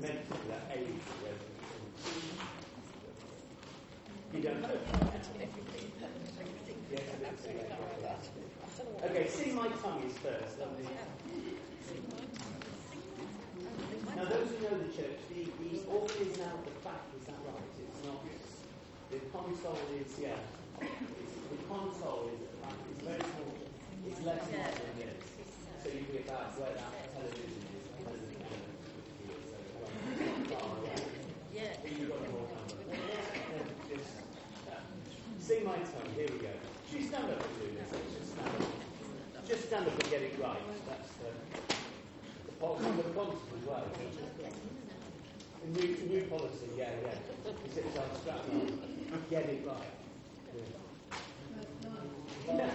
mental age You don't. Okay, see my tongue is first. Now, those who know the church, the, the author is now at the back. is that right? It's not. The console is, yeah. the console is at the back. It's very small. It's less than it is. So you get that, where that my tongue. Here we go. Should we stand up and do this? Let's just stand up. Just stand up and get it right. That's the, the policy the as well. New, new policy, yeah, yeah. Is it on strap Get it right. Yeah.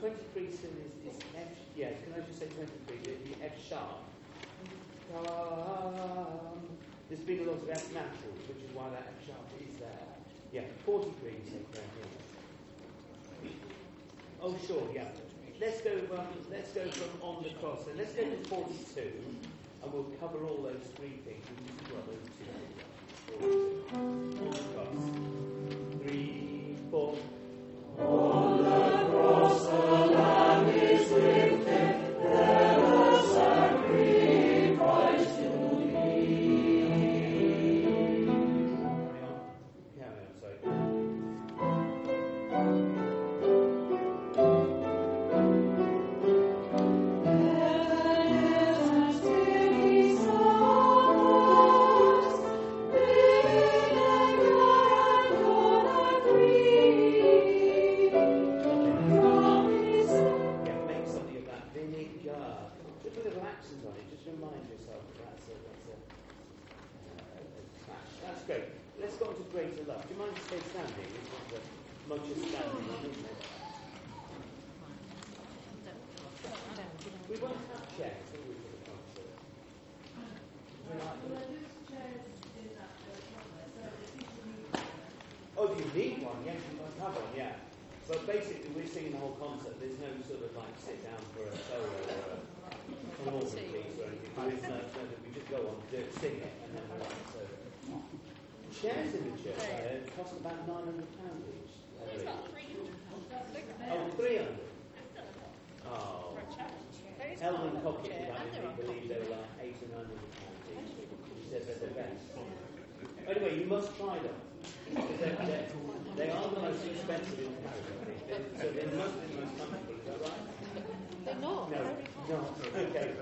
23 still is, F. Yeah, can I just say 23? The, the F sharp. Um, there's been a lot of F naturals, which is why that F sharp is there. Yeah, 43 you say. Oh, sure, yeah. Let's go. Um, let's go from on the cross. And let's go to 42, and we'll cover all those three things. Well, those two. On the cross. Three, four. On you need one? Yes, you must have one, yeah. But basically, we're singing the whole concert. There's no sort of like sit down for a solo or a, an organ piece or anything. No, no, we just go on, do it, sing it, and then we're on. So, chairs in the church uh, cost about nine hundred pounds each. I It's about 300 Oh, three hundred. Oh, Helen Cockett I believe they were like eight or nine hundred pounds each. She said they're the best. Anyway, you must try them. They're, they're, they are the most expensive in Paris, I so they're most of the most comfortable, is that right? They're not. No, no. Okay.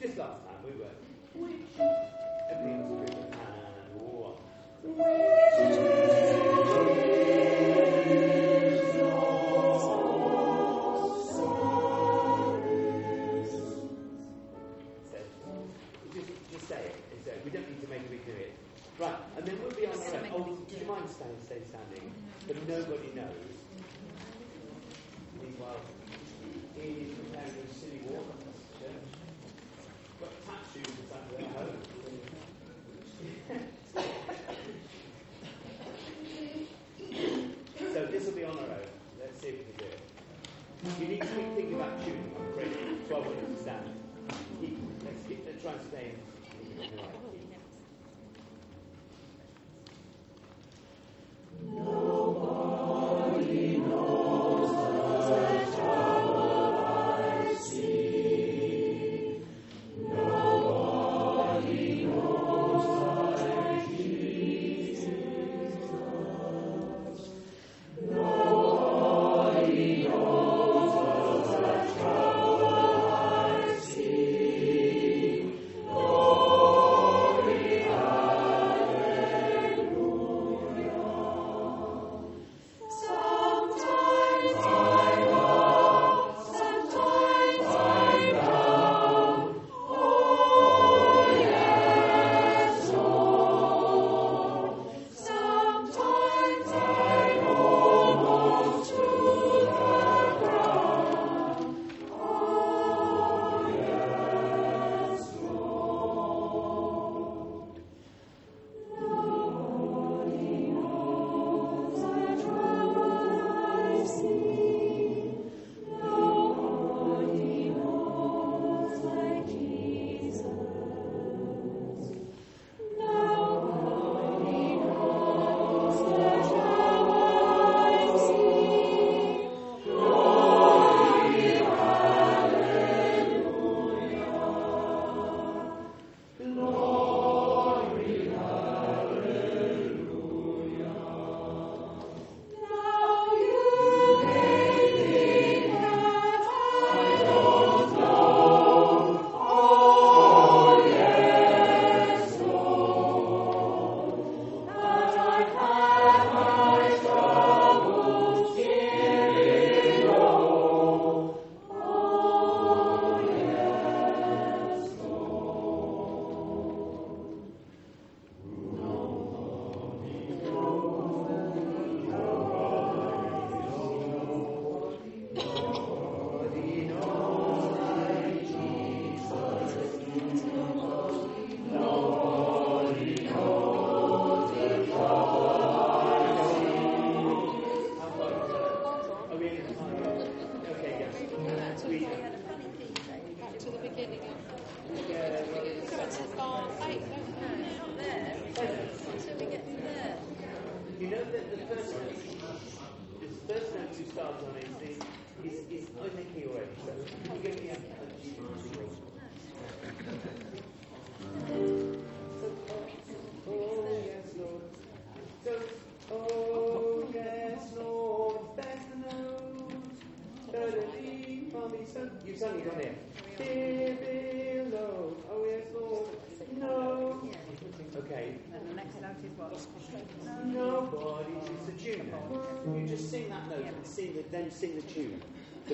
Just last time we were. Everything else we were. And one.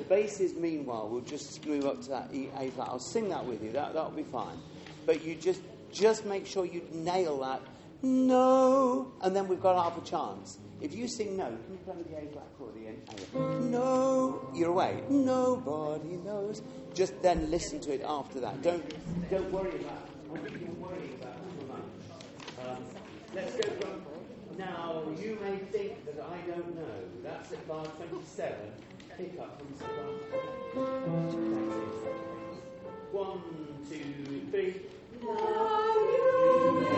basses, meanwhile, will just move up to that E A flat. I'll sing that with you. That that'll be fine. But you just just make sure you nail that no, and then we've got half a chance. If you sing no, can you play the A flat chord, the A? No, you're away. Nobody knows. Just then listen to it after that. Don't don't worry about. I don't worry about too much. Um, let's go from now. You may think that I don't know. That's at bar twenty-seven. take up from Sarah. One, two, three. You.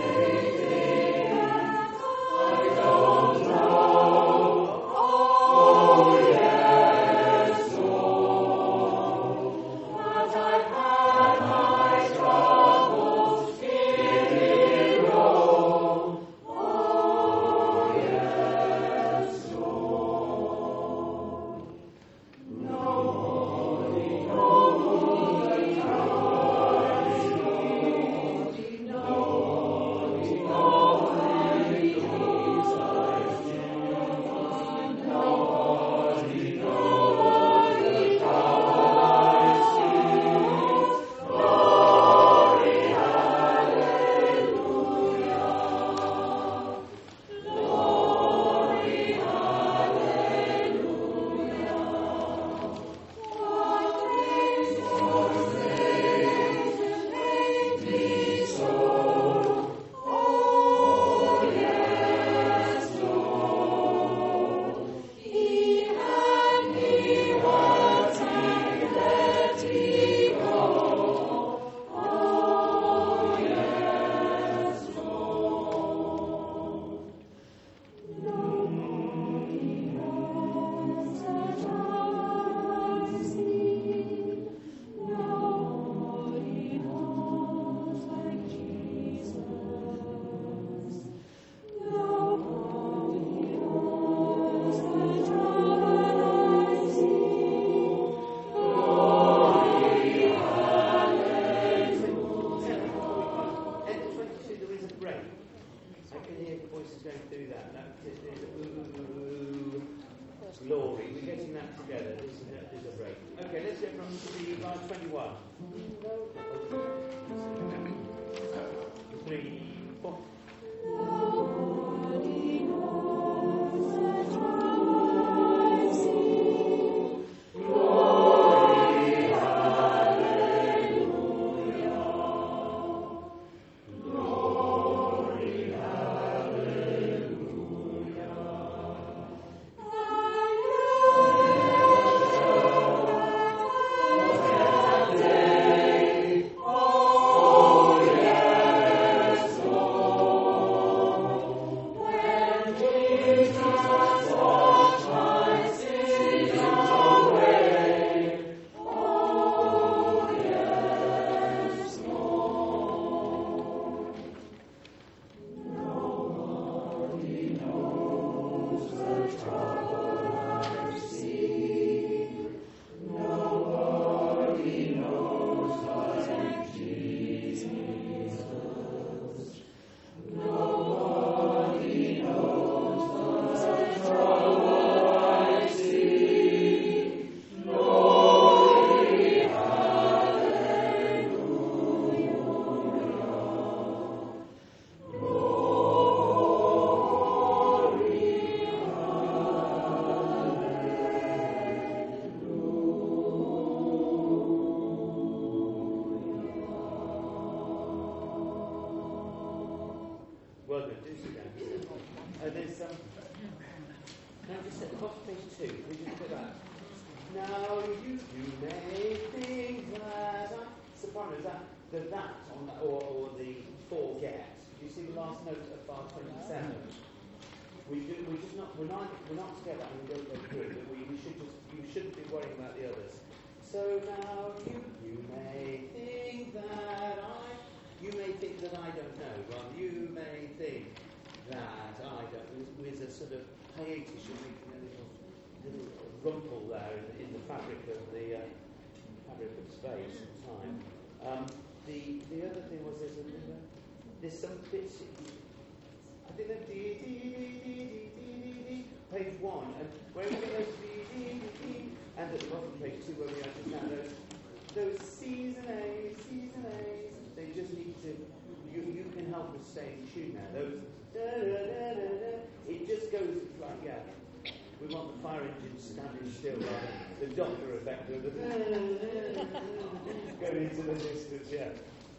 Want the fire engine standing still rather the Doppler effect of the going into the distance, yeah.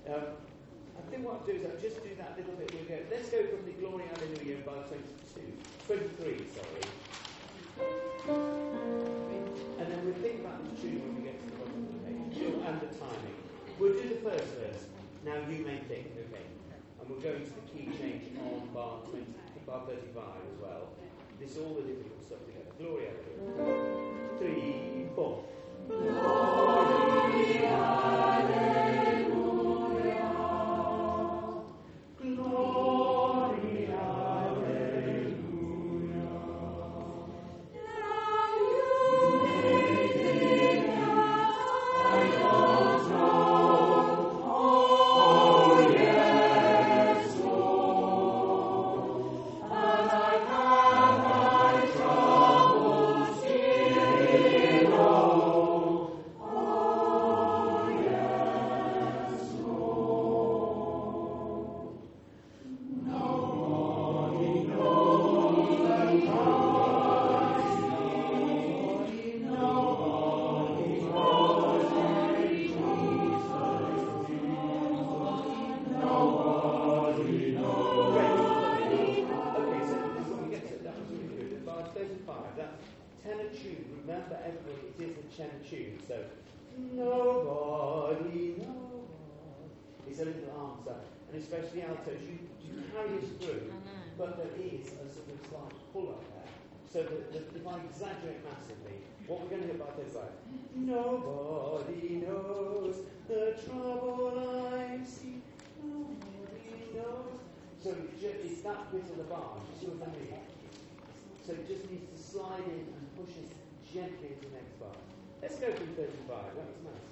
Um, I think what I'll do is I'll just do that little bit. We'll let's go from the Glory Hallelujah by 22, 23, sorry. And then we'll think about the tune when we get to the bottom of the page and the timing. We'll do the first verse. Now you may think, okay. And we'll go into the key change on bar 20, bar 35 as well. This is all the difficult stuff together. Gloria. Three, four. Okay, it is a tenor tune, so nobody, nobody. It's a little answer, and especially altos, you, you carry us through, but there is a sort of slight pull up there. So that, that if I exaggerate massively, what we're going to get by 35, nobody knows the trouble I see, nobody knows. So it's, ju- it's that bit of the bar, you see what I mean? So it just needs to slide in and push us gently into the next bar. Let's go through 35, that was nice.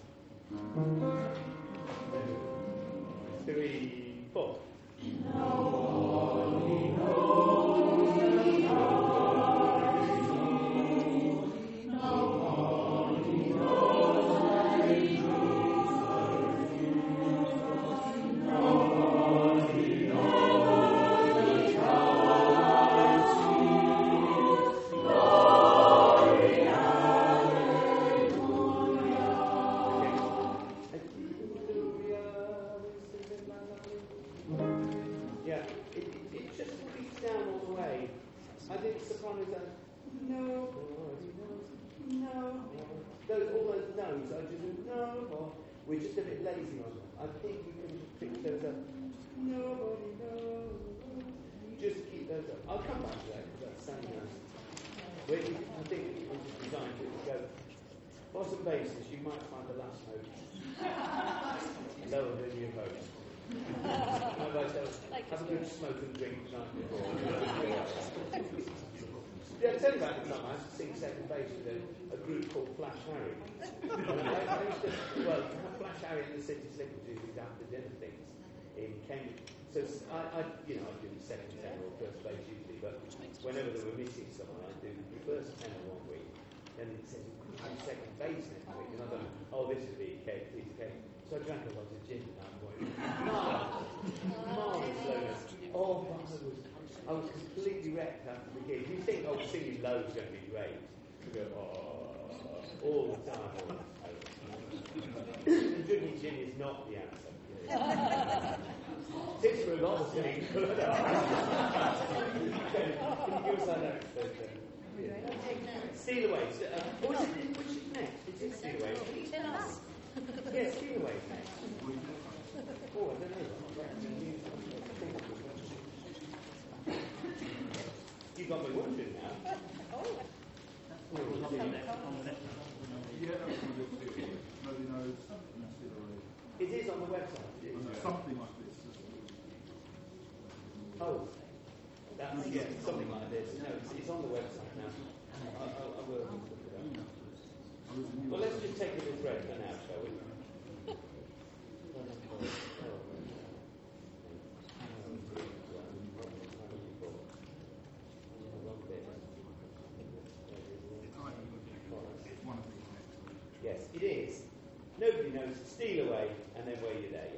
Three, four. You might find the last note lower than you hope. How about that? Have a good smoke and drink the night before. Yeah, tell you about the time I used to sing second bass with a, a group called Flash Harry. I, I used to, well, Flash Harry and the City do these after dinner things in Cambridge. So I, I, you know, I do second tenor or first bass usually, but whenever they were missing someone, I'd do the first tenor one week, then it you do second bass next week? And I thought, oh, this would be cake, of cake. So I drank a lot of gin that morning. Marvellous. Marvellous slowness. Oh, but I was, I was completely wrecked after the gig. You think, oh, singing low is going to be great. You go, oh, all the time. All the time. Drinking gin is not the answer. Six for a lot of things. Can you give us that next? Yeah. Steal away. So, uh, which, is, which is next? Is it steal away? Yeah, steal away next. Oh, I don't know. I'm not ready to use it. You got me wondering now. Oh. Yeah, it is. Nobody knows. considerably. It is on the website. It is. Something like this. Oh, that's yeah, something like this. No, it's, it's on the website Well, let's just take a little break for now, shall we? Yes, it is. Nobody knows. Steal away, and then where you're there.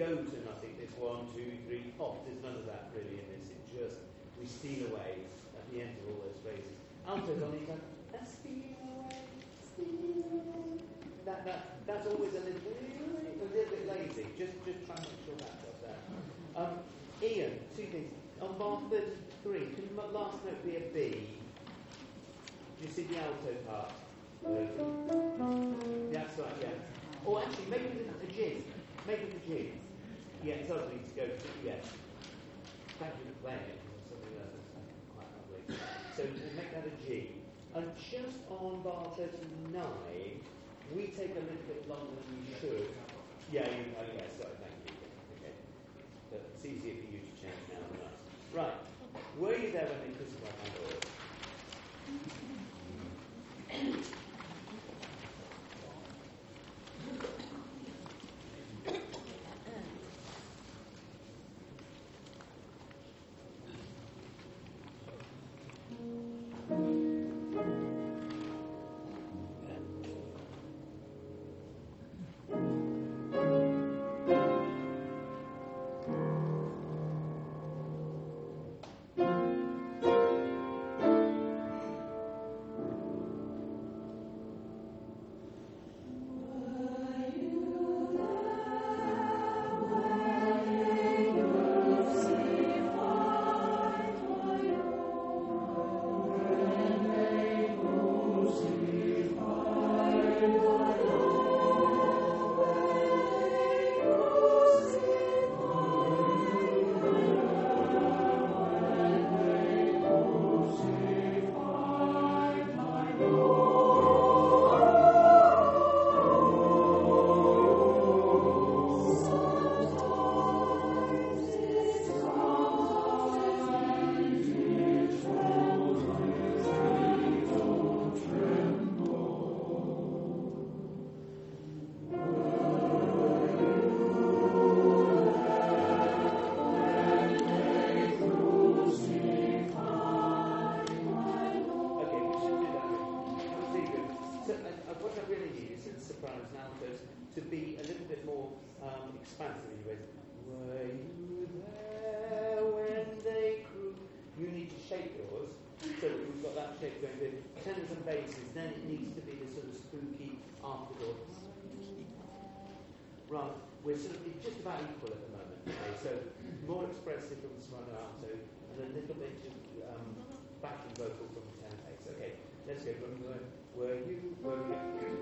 They just go to nothing. There's one, two, three, pop. There's none of that really in this. It just, we steal away at the end of all those phrases. Altos on each other, that's stealing away, stealing away. That, that, that's always a little, a little bit lazy. Just, just try and make sure that does that. Um, Ian, two things. On bar 33, can the last note be a B? Do you see the alto part? That's right, yeah. Or actually, maybe the, the G. Maybe the G. Yeah, it does need to go to, yeah. Thank you for playing it. Something else that's quite lovely. So we'll make that a G. And just on bar 39, we take a little bit longer than we should. Yeah, you, oh, yeah, sorry, thank you. Okay. But it's easier for you to change now than us. Right. Were you there when they crucified my Lord? backing vocal from the. Okay, let's go were, were you, were you,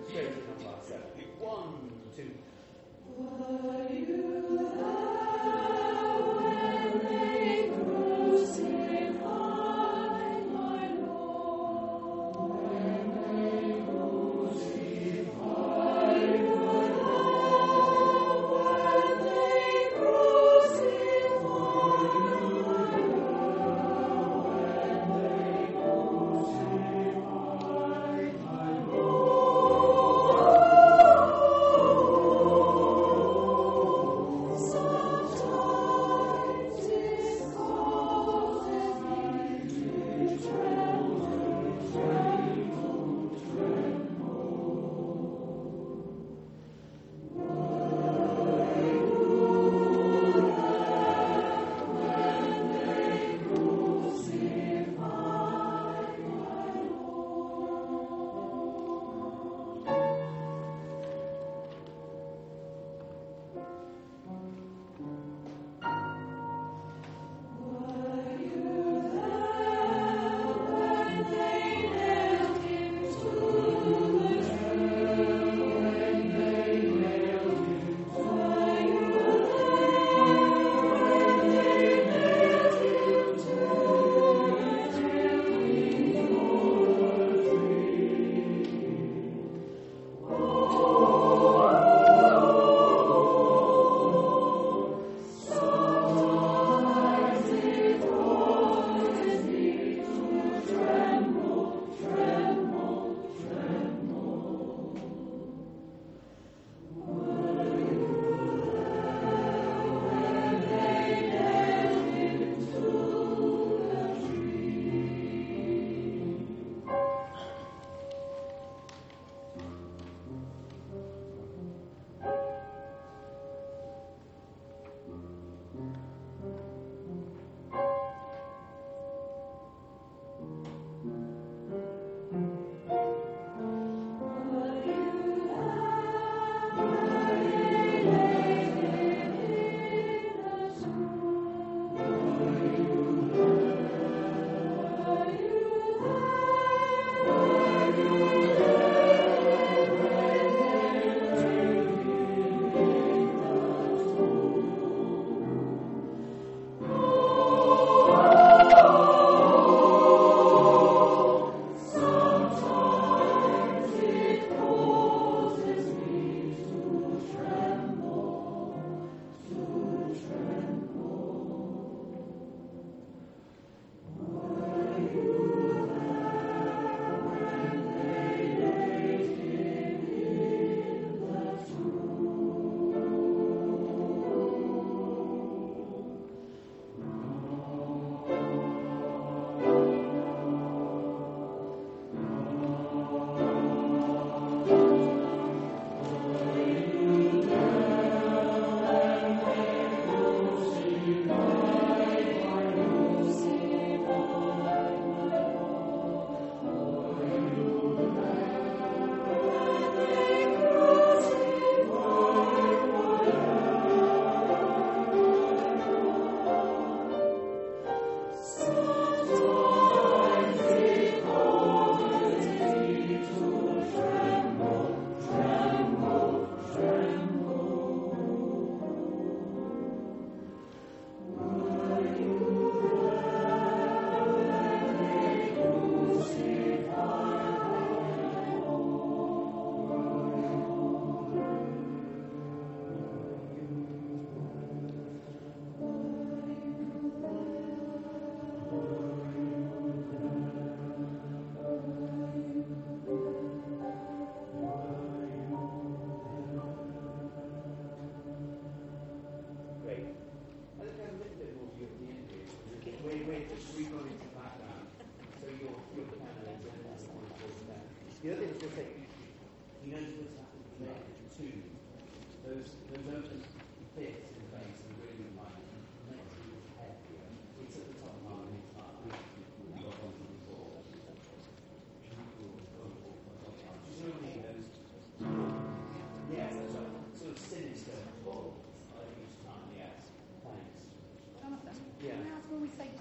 straight to number seven. One, two. the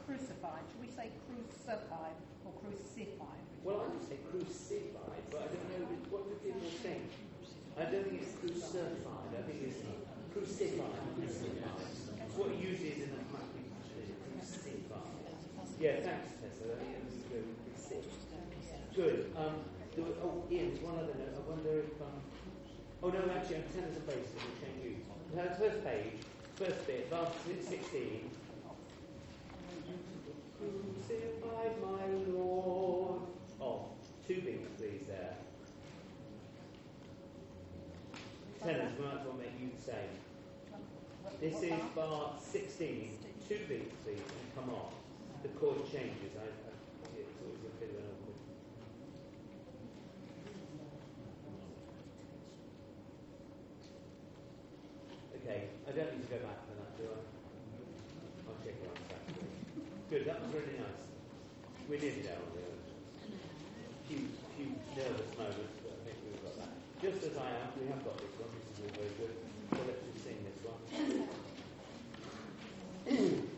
crucified, should we say crucified or crucified? Well, I would say crucified, but I don't know what do people think. I don't think it's crucified. I think it's crucified. Crucified. It's what it usually is in the mapping. Crucified. Yeah, thanks, Tessa. I think good. Good. Um, was, oh, Ian, there's one other note. I wonder if. Um, oh no, actually, I'm tenors and basses will change you. Now, the first page, first bit, verse 16. Crucified, my Lord. Oh, two beats, please, there. Tenors, might as well make you the same. This is bar 16. Two beats, please, and come on. The chord changes. I, I, it's always a bit of an awkward. Okay, I don't need to go back for that, do I? I'll check it out Saturday. Good, that was really nice. We nearly there on the other. Few, few nervous moments, but I think we've got that. Just as I am, we have got this one. This is all very good. So let's just sing this one.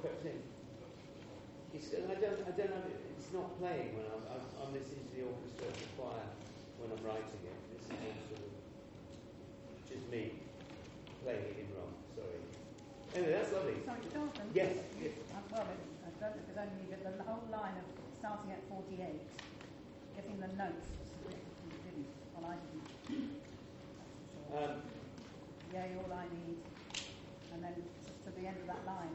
crept in. It's, I don't, I don't have it, it's not playing when I'm, I'm, I'm listening to the orchestra and the choir when I'm writing it. This is all sort of just me playing it in wrong, sorry. Anyway, that's lovely. Sorry, Jonathan? Yes, yes. Uh, well, it, I don't know if it's only but the whole line of starting at 48, getting the notes, you didn't, well, I didn't. Um, all I need, and then to, the end of that line.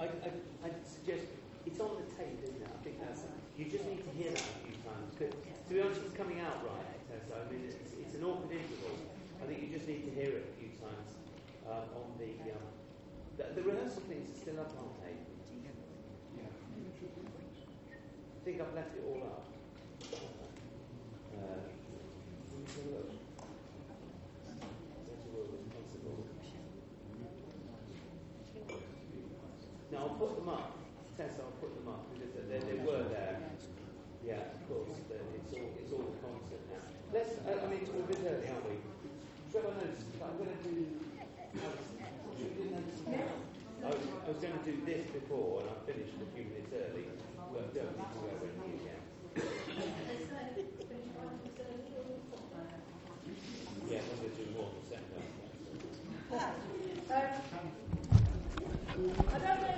I, I, I suggest it's on the tape, isn't it? I think that's you just need to hear that a few times. But to be honest, it's coming out right, Tessa. I mean, it's, it's an awkward interval. I think you just need to hear it a few times um, on the, um, the the rehearsal things are still up on tape. I think I've left it all up. Uh, No, I'll put them up. Tess, I'll put them up because they, they were there. Yeah, of course. It's all, it's all the concert now. Let's, uh, I mean, we're a bit early, aren't we? Trevor noticed, I'm going to do. I was, I was going to do this before, and I finished a few minutes early. Well, don't need to go when you can. Yeah, I'm going to do more than that. Um, I don't know.